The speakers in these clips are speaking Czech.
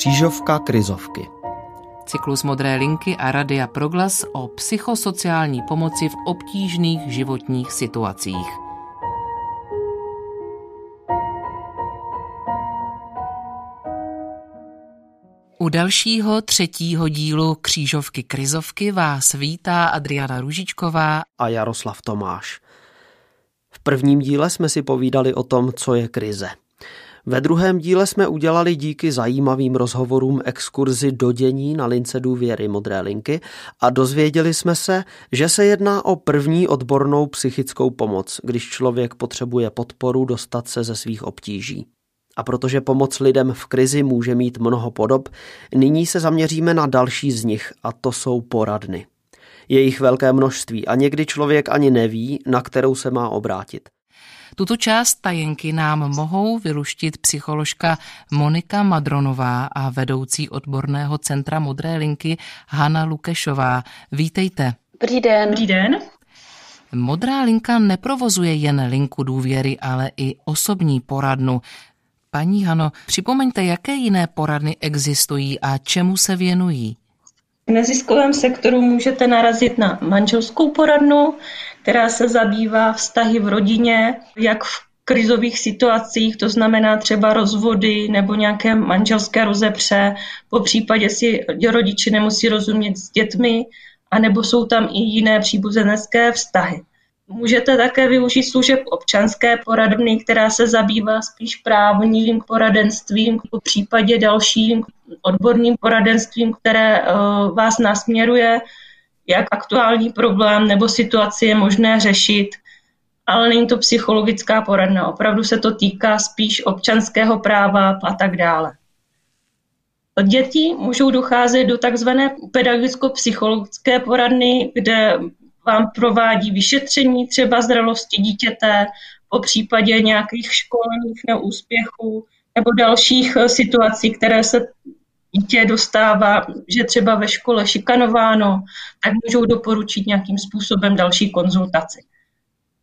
Křížovka krizovky. Cyklus Modré linky a Radia Proglas o psychosociální pomoci v obtížných životních situacích. U dalšího třetího dílu Křížovky krizovky vás vítá Adriana Ružičková a Jaroslav Tomáš. V prvním díle jsme si povídali o tom, co je krize. Ve druhém díle jsme udělali díky zajímavým rozhovorům exkurzi do dění na lince důvěry Modré linky a dozvěděli jsme se, že se jedná o první odbornou psychickou pomoc, když člověk potřebuje podporu dostat se ze svých obtíží. A protože pomoc lidem v krizi může mít mnoho podob, nyní se zaměříme na další z nich a to jsou poradny. Je jich velké množství a někdy člověk ani neví, na kterou se má obrátit. Tuto část tajenky nám mohou vyluštit psycholožka Monika Madronová a vedoucí odborného centra Modré linky Hanna Lukešová. Vítejte. Dobrý den. Dobrý den. Modrá linka neprovozuje jen linku důvěry, ale i osobní poradnu. Paní Hano, připomeňte, jaké jiné poradny existují a čemu se věnují? V neziskovém sektoru můžete narazit na manželskou poradnu, která se zabývá vztahy v rodině, jak v krizových situacích, to znamená třeba rozvody nebo nějaké manželské rozepře, po případě si rodiče nemusí rozumět s dětmi, anebo jsou tam i jiné příbuzenecké vztahy. Můžete také využít služeb občanské poradny, která se zabývá spíš právním poradenstvím, po případě dalším odborným poradenstvím, které eh, vás nasměruje, jak aktuální problém nebo situaci je možné řešit, ale není to psychologická poradna. Opravdu se to týká spíš občanského práva a tak dále. Děti můžou docházet do takzvané pedagogicko-psychologické poradny, kde vám provádí vyšetření třeba zralosti dítěte, po případě nějakých školních neúspěchů nebo dalších eh, situací, které se dítě dostává, že třeba ve škole šikanováno, tak můžou doporučit nějakým způsobem další konzultaci.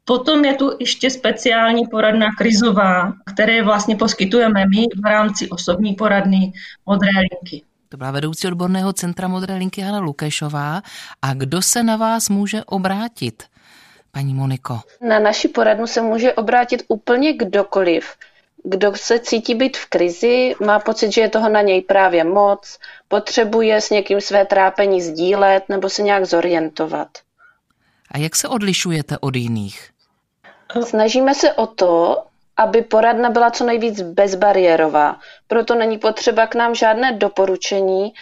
Potom je tu ještě speciální poradna krizová, které vlastně poskytujeme my v rámci osobní poradny Modré linky. To byla vedoucí odborného centra Modré linky Hana Lukešová. A kdo se na vás může obrátit, paní Moniko? Na naši poradnu se může obrátit úplně kdokoliv. Kdo se cítí být v krizi, má pocit, že je toho na něj právě moc, potřebuje s někým své trápení sdílet nebo se nějak zorientovat. A jak se odlišujete od jiných? Snažíme se o to, aby poradna byla co nejvíc bezbariérová. Proto není potřeba k nám žádné doporučení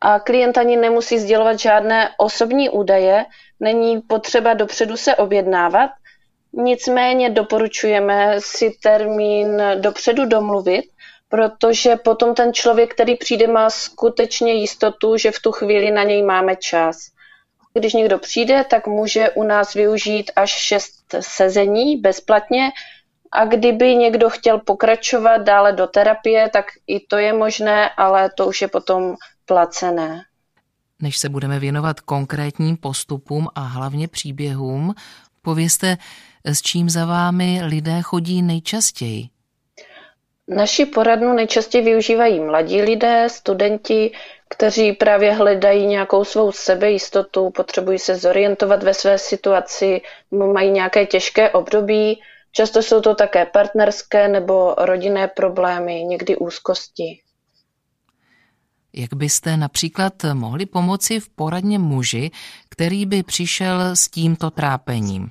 a klient ani nemusí sdělovat žádné osobní údaje, není potřeba dopředu se objednávat. Nicméně doporučujeme si termín dopředu domluvit, protože potom ten člověk, který přijde, má skutečně jistotu, že v tu chvíli na něj máme čas. Když někdo přijde, tak může u nás využít až šest sezení bezplatně, a kdyby někdo chtěl pokračovat dále do terapie, tak i to je možné, ale to už je potom placené. Než se budeme věnovat konkrétním postupům a hlavně příběhům, povězte, s čím za vámi lidé chodí nejčastěji? Naši poradnu nejčastěji využívají mladí lidé, studenti, kteří právě hledají nějakou svou sebejistotu, potřebují se zorientovat ve své situaci, mají nějaké těžké období Často jsou to také partnerské nebo rodinné problémy, někdy úzkosti. Jak byste například mohli pomoci v poradně muži, který by přišel s tímto trápením?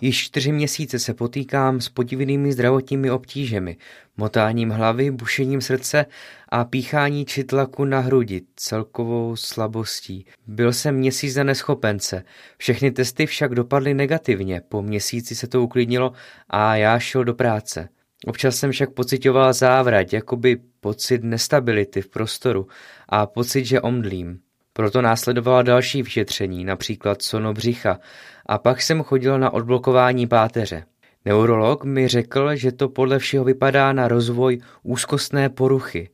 Již čtyři měsíce se potýkám s podivnými zdravotními obtížemi, motáním hlavy, bušením srdce a píchání či tlaku na hrudi, celkovou slabostí. Byl jsem měsíc za neschopence, všechny testy však dopadly negativně, po měsíci se to uklidnilo a já šel do práce. Občas jsem však pocitoval závrať, jakoby pocit nestability v prostoru a pocit, že omdlím. Proto následovala další vyšetření, například sono břicha, a pak jsem chodil na odblokování páteře. Neurolog mi řekl, že to podle všeho vypadá na rozvoj úzkostné poruchy.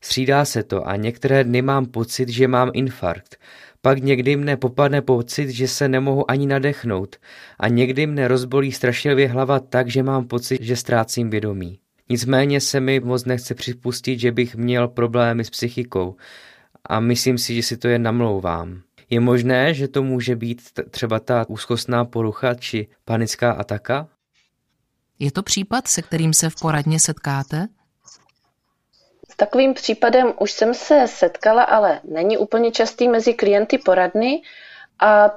Střídá se to a některé dny mám pocit, že mám infarkt. Pak někdy mne popadne pocit, že se nemohu ani nadechnout a někdy mne rozbolí strašlivě hlava tak, že mám pocit, že ztrácím vědomí. Nicméně se mi moc nechce připustit, že bych měl problémy s psychikou a myslím si, že si to jen namlouvám. Je možné, že to může být třeba ta úzkostná porucha či panická ataka? Je to případ, se kterým se v poradně setkáte? S takovým případem už jsem se setkala, ale není úplně častý mezi klienty poradny a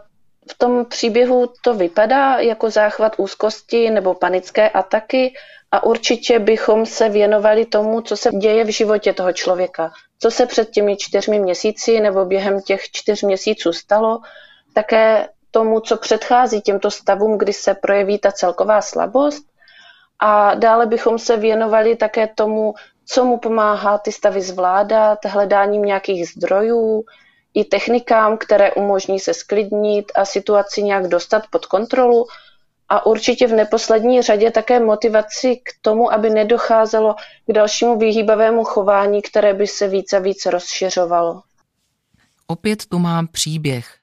v tom příběhu to vypadá jako záchvat úzkosti nebo panické ataky a určitě bychom se věnovali tomu, co se děje v životě toho člověka. Co se před těmi čtyřmi měsíci nebo během těch čtyř měsíců stalo, také tomu, co předchází těmto stavům, kdy se projeví ta celková slabost. A dále bychom se věnovali také tomu, co mu pomáhá ty stavy zvládat, hledáním nějakých zdrojů, i technikám, které umožní se sklidnit a situaci nějak dostat pod kontrolu a určitě v neposlední řadě také motivaci k tomu, aby nedocházelo k dalšímu vyhýbavému chování, které by se více a více rozšiřovalo. Opět tu mám příběh.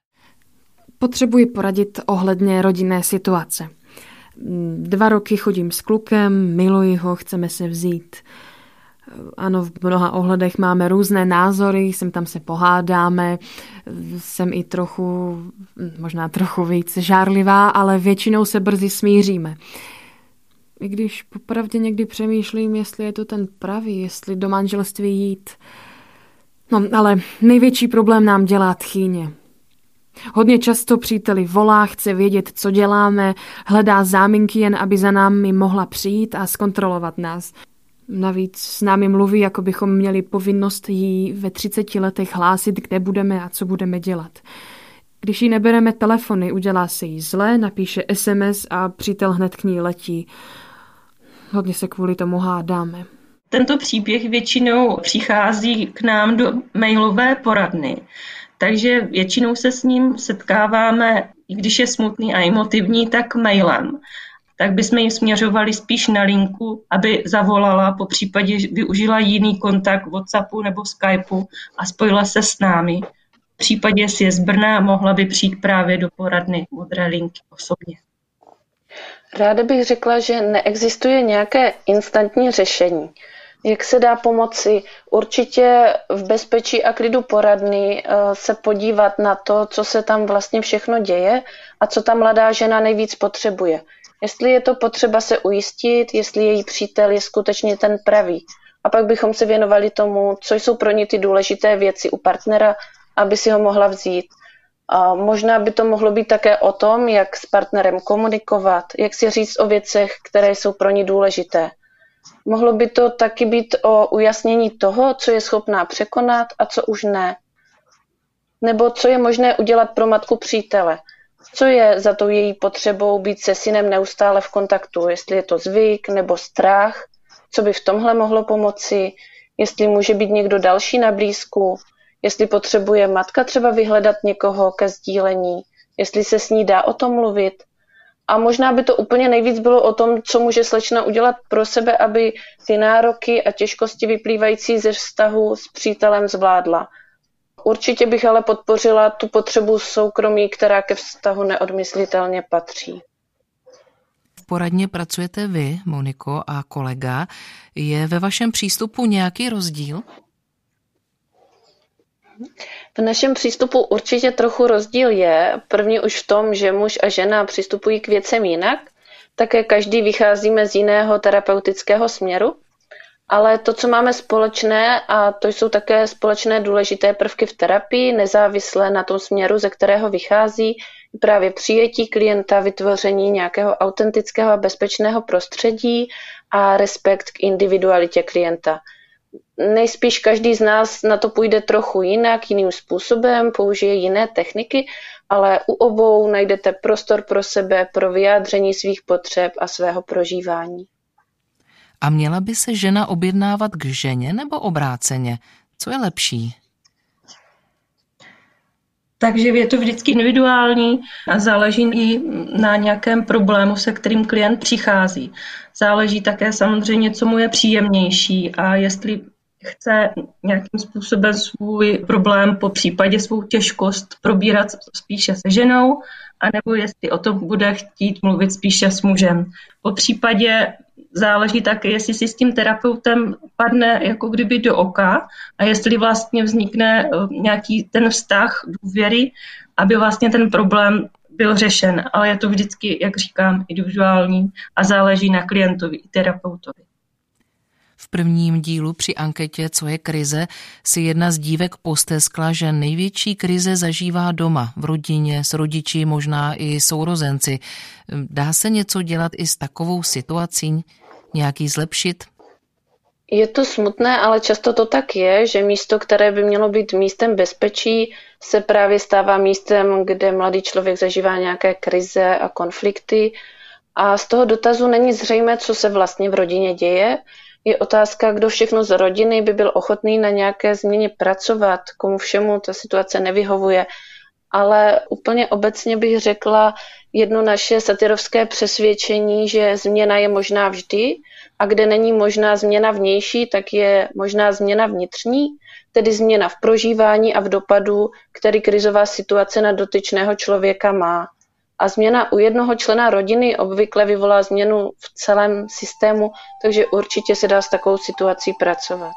Potřebuji poradit ohledně rodinné situace. Dva roky chodím s klukem, miluji ho, chceme se vzít. Ano, v mnoha ohledech máme různé názory, sem tam se pohádáme, jsem i trochu, možná trochu víc žárlivá, ale většinou se brzy smíříme. I když popravdě někdy přemýšlím, jestli je to ten pravý, jestli do manželství jít. No, ale největší problém nám dělá tchýně. Hodně často příteli volá, chce vědět, co děláme, hledá záminky jen, aby za námi mohla přijít a zkontrolovat nás. Navíc s námi mluví, jako bychom měli povinnost jí ve 30 letech hlásit, kde budeme a co budeme dělat. Když jí nebereme telefony, udělá se jí zle, napíše SMS a přítel hned k ní letí. Hodně se kvůli tomu hádáme. Tento příběh většinou přichází k nám do mailové poradny, takže většinou se s ním setkáváme, i když je smutný a emotivní, tak mailem tak bychom ji směřovali spíš na linku, aby zavolala, po případě využila jiný kontakt WhatsAppu nebo Skypeu a spojila se s námi. V případě, jestli je z Brna, mohla by přijít právě do poradny modré linky osobně. Ráda bych řekla, že neexistuje nějaké instantní řešení. Jak se dá pomoci? Určitě v bezpečí a klidu poradny eh, se podívat na to, co se tam vlastně všechno děje a co ta mladá žena nejvíc potřebuje jestli je to potřeba se ujistit, jestli její přítel je skutečně ten pravý. A pak bychom se věnovali tomu, co jsou pro ní ty důležité věci u partnera, aby si ho mohla vzít. A možná by to mohlo být také o tom, jak s partnerem komunikovat, jak si říct o věcech, které jsou pro ní důležité. Mohlo by to taky být o ujasnění toho, co je schopná překonat a co už ne. Nebo co je možné udělat pro matku přítele – co je za tou její potřebou být se synem neustále v kontaktu, jestli je to zvyk nebo strach, co by v tomhle mohlo pomoci, jestli může být někdo další na blízku, jestli potřebuje matka třeba vyhledat někoho ke sdílení, jestli se s ní dá o tom mluvit. A možná by to úplně nejvíc bylo o tom, co může slečna udělat pro sebe, aby ty nároky a těžkosti vyplývající ze vztahu s přítelem zvládla. Určitě bych ale podpořila tu potřebu soukromí, která ke vztahu neodmyslitelně patří. V poradně pracujete vy, Moniko, a kolega. Je ve vašem přístupu nějaký rozdíl? V našem přístupu určitě trochu rozdíl je. První už v tom, že muž a žena přistupují k věcem jinak. Také každý vycházíme z jiného terapeutického směru. Ale to, co máme společné, a to jsou také společné důležité prvky v terapii, nezávisle na tom směru, ze kterého vychází, právě přijetí klienta, vytvoření nějakého autentického a bezpečného prostředí a respekt k individualitě klienta. Nejspíš každý z nás na to půjde trochu jinak, jiným způsobem, použije jiné techniky, ale u obou najdete prostor pro sebe, pro vyjádření svých potřeb a svého prožívání. A měla by se žena objednávat k ženě nebo obráceně? Co je lepší? Takže je to vždycky individuální a záleží i na nějakém problému, se kterým klient přichází. Záleží také samozřejmě, co mu je příjemnější a jestli chce nějakým způsobem svůj problém, po případě svou těžkost probírat spíše se ženou, anebo jestli o tom bude chtít mluvit spíše s mužem. Po případě záleží také, jestli si s tím terapeutem padne jako kdyby do oka a jestli vlastně vznikne eh, nějaký ten vztah důvěry, aby vlastně ten problém byl řešen. Ale je to vždycky, jak říkám, individuální a záleží na klientovi i terapeutovi. V prvním dílu při anketě Co je krize si jedna z dívek posteskla, že největší krize zažívá doma, v rodině, s rodiči, možná i sourozenci. Dá se něco dělat i s takovou situací? Nějaký zlepšit? Je to smutné, ale často to tak je, že místo, které by mělo být místem bezpečí, se právě stává místem, kde mladý člověk zažívá nějaké krize a konflikty. A z toho dotazu není zřejmé, co se vlastně v rodině děje, je otázka, kdo všechno z rodiny by byl ochotný na nějaké změně pracovat, komu všemu ta situace nevyhovuje. Ale úplně obecně bych řekla jedno naše satirovské přesvědčení, že změna je možná vždy a kde není možná změna vnější, tak je možná změna vnitřní, tedy změna v prožívání a v dopadu, který krizová situace na dotyčného člověka má. A změna u jednoho člena rodiny obvykle vyvolá změnu v celém systému, takže určitě se dá s takovou situací pracovat.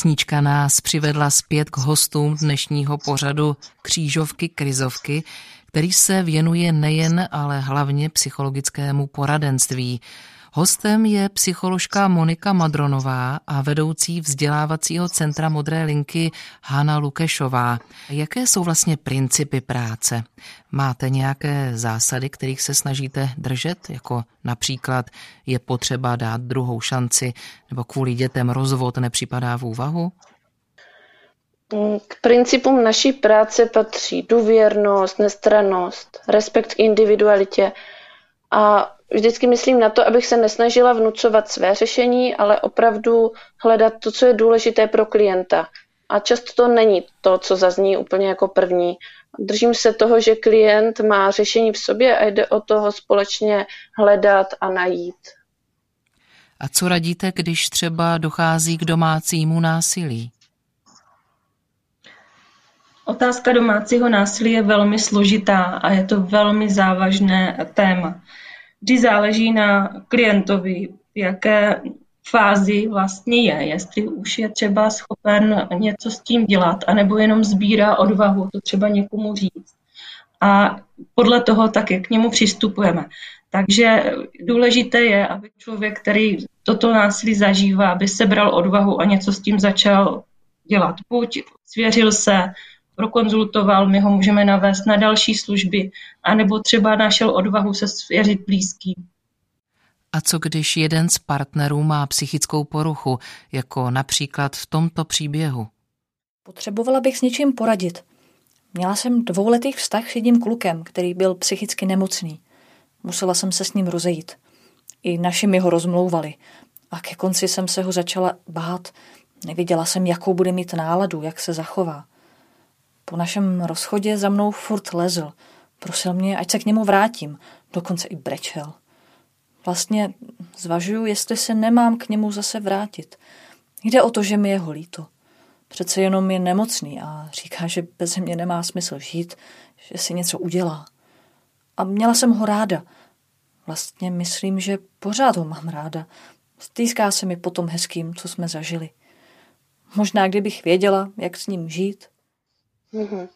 Písnička nás přivedla zpět k hostům dnešního pořadu Křížovky krizovky, který se věnuje nejen, ale hlavně psychologickému poradenství. Hostem je psycholožka Monika Madronová a vedoucí vzdělávacího centra Modré linky Hana Lukešová. Jaké jsou vlastně principy práce? Máte nějaké zásady, kterých se snažíte držet, jako například je potřeba dát druhou šanci, nebo kvůli dětem rozvod nepřipadá v úvahu? K principům naší práce patří důvěrnost, nestrannost, respekt k individualitě a vždycky myslím na to, abych se nesnažila vnucovat své řešení, ale opravdu hledat to, co je důležité pro klienta. A často to není to, co zazní úplně jako první. Držím se toho, že klient má řešení v sobě a jde o toho společně hledat a najít. A co radíte, když třeba dochází k domácímu násilí? Otázka domácího násilí je velmi složitá a je to velmi závažné téma. Vždy záleží na klientovi, jaké fázi vlastně je, jestli už je třeba schopen něco s tím dělat, anebo jenom sbírá odvahu to třeba někomu říct. A podle toho také k němu přistupujeme. Takže důležité je, aby člověk, který toto násilí zažívá, aby sebral odvahu a něco s tím začal dělat. Buď svěřil se, prokonzultoval, my ho můžeme navést na další služby, anebo třeba našel odvahu se svěřit blízkým. A co když jeden z partnerů má psychickou poruchu, jako například v tomto příběhu? Potřebovala bych s něčím poradit. Měla jsem dvouletý vztah s jedním klukem, který byl psychicky nemocný. Musela jsem se s ním rozejít. I naši mi ho rozmlouvali. A ke konci jsem se ho začala bát. Nevěděla jsem, jakou bude mít náladu, jak se zachová. Po našem rozchodě za mnou furt lezl. Prosil mě, ať se k němu vrátím. Dokonce i brečel. Vlastně zvažuju, jestli se nemám k němu zase vrátit. Jde o to, že mi je ho líto. Přece jenom je nemocný a říká, že bez mě nemá smysl žít, že si něco udělá. A měla jsem ho ráda. Vlastně myslím, že pořád ho mám ráda. Stýská se mi potom hezkým, co jsme zažili. Možná kdybych věděla, jak s ním žít. Mm-hmm.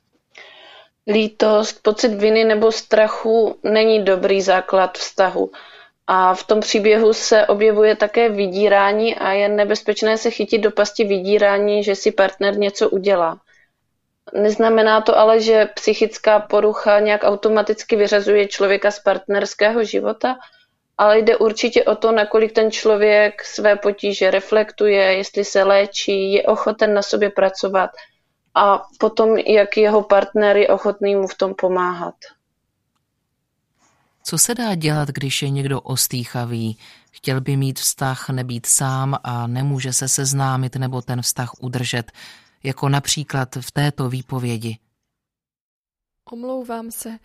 Lítost, pocit viny nebo strachu není dobrý základ vztahu. A v tom příběhu se objevuje také vydírání a je nebezpečné se chytit do pasti vydírání, že si partner něco udělá. Neznamená to ale, že psychická porucha nějak automaticky vyřazuje člověka z partnerského života, ale jde určitě o to, nakolik ten člověk své potíže reflektuje, jestli se léčí, je ochoten na sobě pracovat a potom, jak jeho partner je ochotný mu v tom pomáhat. Co se dá dělat, když je někdo ostýchavý, chtěl by mít vztah, nebýt sám a nemůže se seznámit nebo ten vztah udržet, jako například v této výpovědi? Omlouvám se,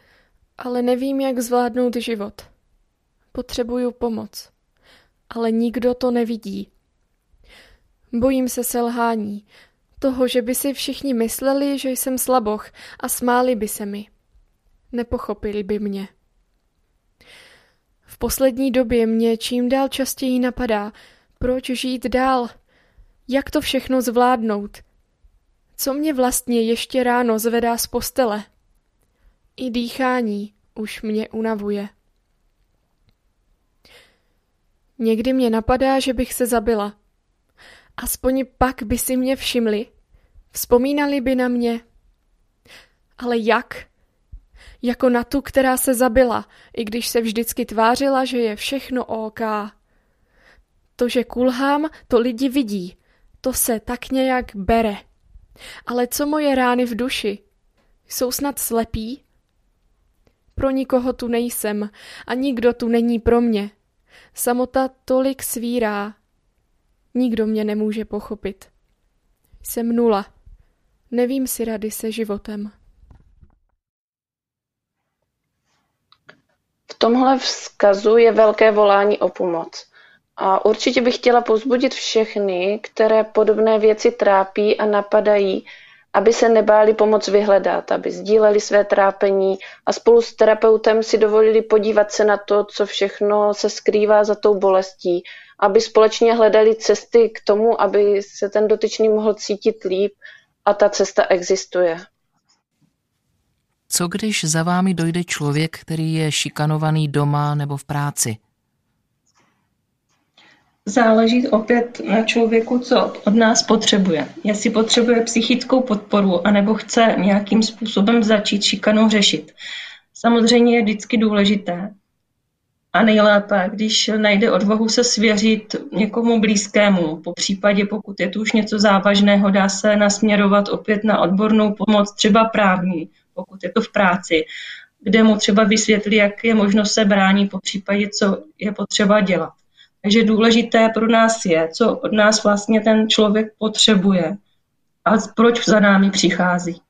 ale nevím, jak zvládnout život. Potřebuju pomoc, ale nikdo to nevidí. Bojím se selhání, toho, že by si všichni mysleli, že jsem slaboch a smáli by se mi. Nepochopili by mě. V poslední době mě čím dál častěji napadá, proč žít dál, jak to všechno zvládnout, co mě vlastně ještě ráno zvedá z postele. I dýchání už mě unavuje. Někdy mě napadá, že bych se zabila. Aspoň pak by si mě všimli. Vzpomínali by na mě. Ale jak? Jako na tu, která se zabila, i když se vždycky tvářila, že je všechno OK. To, že kulhám, to lidi vidí. To se tak nějak bere. Ale co moje rány v duši? Jsou snad slepí? Pro nikoho tu nejsem a nikdo tu není pro mě. Samota tolik svírá. Nikdo mě nemůže pochopit. Jsem nula. Nevím si rady se životem. V tomhle vzkazu je velké volání o pomoc. A určitě bych chtěla pozbudit všechny, které podobné věci trápí a napadají, aby se nebáli pomoc vyhledat, aby sdíleli své trápení a spolu s terapeutem si dovolili podívat se na to, co všechno se skrývá za tou bolestí, aby společně hledali cesty k tomu, aby se ten dotyčný mohl cítit líp a ta cesta existuje. Co když za vámi dojde člověk, který je šikanovaný doma nebo v práci? Záleží opět na člověku, co od nás potřebuje. Jestli potřebuje psychickou podporu, anebo chce nějakým způsobem začít šikanu řešit. Samozřejmě je vždycky důležité a nejlépe, když najde odvahu se svěřit někomu blízkému. Po případě, pokud je tu už něco závažného, dá se nasměrovat opět na odbornou pomoc, třeba právní, pokud je to v práci, kde mu třeba vysvětlí, jak je možno se bránit, po případě, co je potřeba dělat. Takže důležité pro nás je, co od nás vlastně ten člověk potřebuje a proč za námi přichází.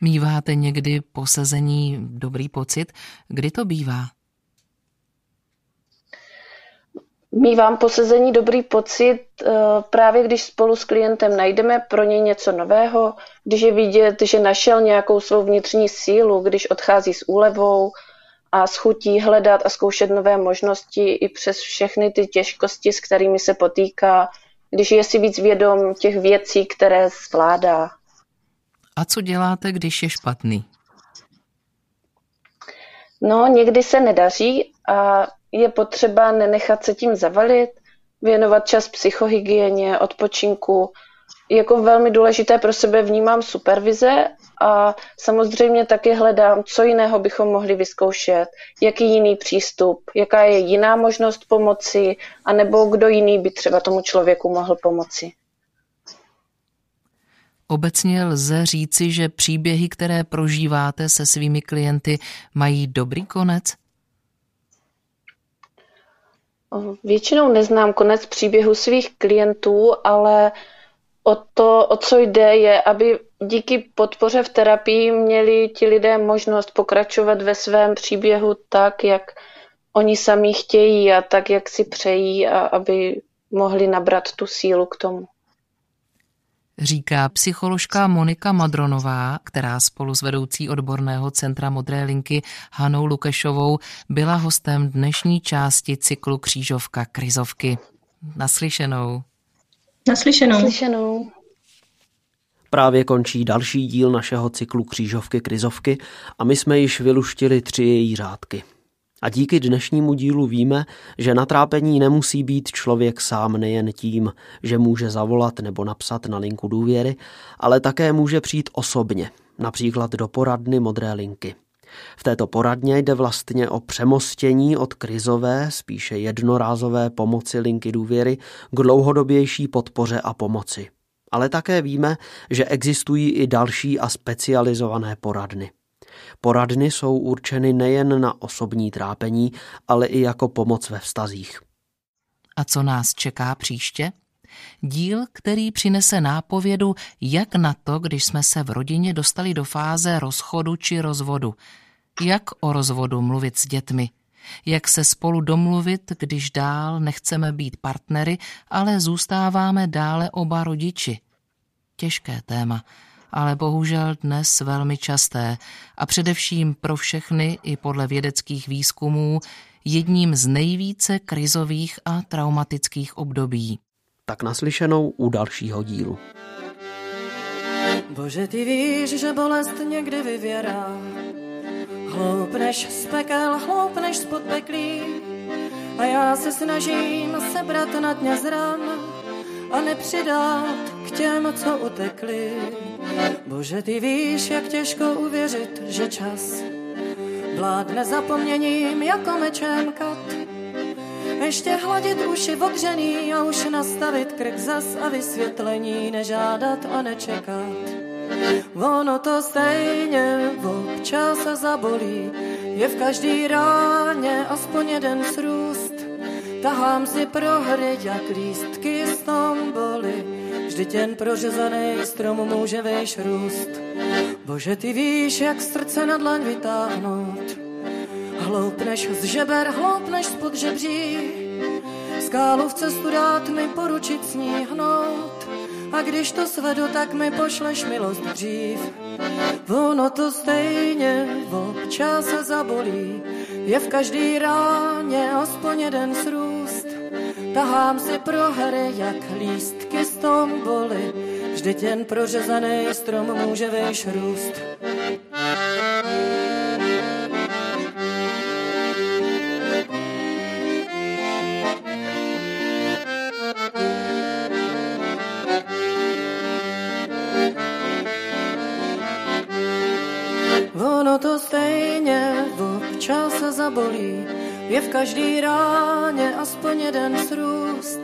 Míváte někdy posazení dobrý pocit? Kdy to bývá? Mívám posazení dobrý pocit eh, právě, když spolu s klientem najdeme pro něj něco nového, když je vidět, že našel nějakou svou vnitřní sílu, když odchází s úlevou, a schutí hledat a zkoušet nové možnosti i přes všechny ty těžkosti, s kterými se potýká, když je si víc vědom těch věcí, které zvládá. A co děláte, když je špatný? No, někdy se nedaří a je potřeba nenechat se tím zavalit, věnovat čas psychohygieně, odpočinku. Jako velmi důležité pro sebe vnímám supervize a samozřejmě taky hledám, co jiného bychom mohli vyzkoušet, jaký jiný přístup, jaká je jiná možnost pomoci, anebo kdo jiný by třeba tomu člověku mohl pomoci. Obecně lze říci, že příběhy, které prožíváte se svými klienty, mají dobrý konec? Většinou neznám konec příběhu svých klientů, ale o to, o co jde, je, aby díky podpoře v terapii měli ti lidé možnost pokračovat ve svém příběhu tak, jak oni sami chtějí a tak, jak si přejí a aby mohli nabrat tu sílu k tomu. Říká psycholožka Monika Madronová, která spolu s vedoucí odborného centra Modré linky Hanou Lukešovou byla hostem dnešní části cyklu Křížovka krizovky. Naslyšenou. Naslyšenou. Naslyšenou. Právě končí další díl našeho cyklu Křížovky krizovky a my jsme již vyluštili tři její řádky. A díky dnešnímu dílu víme, že na trápení nemusí být člověk sám nejen tím, že může zavolat nebo napsat na linku důvěry, ale také může přijít osobně, například do poradny Modré linky. V této poradně jde vlastně o přemostění od krizové, spíše jednorázové pomoci linky důvěry k dlouhodobější podpoře a pomoci. Ale také víme, že existují i další a specializované poradny. Poradny jsou určeny nejen na osobní trápení, ale i jako pomoc ve vztazích. A co nás čeká příště? Díl, který přinese nápovědu, jak na to, když jsme se v rodině dostali do fáze rozchodu či rozvodu. Jak o rozvodu mluvit s dětmi? Jak se spolu domluvit, když dál nechceme být partnery, ale zůstáváme dále oba rodiči? Těžké téma ale bohužel dnes velmi časté a především pro všechny i podle vědeckých výzkumů jedním z nejvíce krizových a traumatických období. Tak naslyšenou u dalšího dílu. Bože, ty víš, že bolest někdy vyvěrá. Hloupneš z pekel, hloupneš z podpeklí. A já se snažím sebrat na dně zran a nepřidat k těm, co utekli. Bože, ty víš, jak těžko uvěřit, že čas vládne zapomněním jako mečem kat. Ještě hladit uši odřený a už nastavit krk zas a vysvětlení nežádat a nečekat. Ono to stejně občas zabolí, je v každý ráně aspoň jeden srůst. Tahám si prohry jak lístky z tomboly, Vždyť jen prořezaný strom může vejš růst. Bože, ty víš, jak srdce na dlaň vytáhnout. Hloupneš z žeber, hloupneš spod žebří. Skálu v cestu dát mi poručit sníhnout. A když to svedu, tak mi pošleš milost dřív. Ono to stejně občas se zabolí. Je v každý ráně aspoň jeden srůst. Tahám si prohry jak lístky z tomboly, vždyť jen prořezaný strom může vejš růst. Ono to stejně občas zabolí, je v každý ráně aspoň jeden srůst.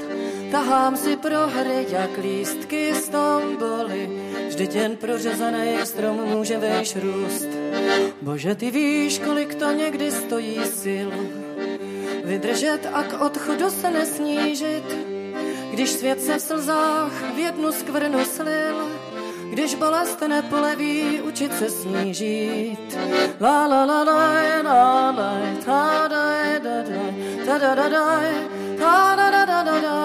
Tahám si prohry jak lístky z tomboly, vždyť jen prořezaný strom může vejš růst. Bože, ty víš, kolik to někdy stojí sil, vydržet a k odchodu se nesnížit, když svět se v slzách v jednu skvrnu slil, když bolest nepoleví, učit se snížit. La la la la la la ta da da da ta da da da ta da da da da da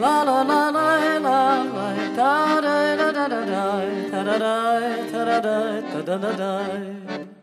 la la la la la la ta da da da da da ta da da ta da da ta da da da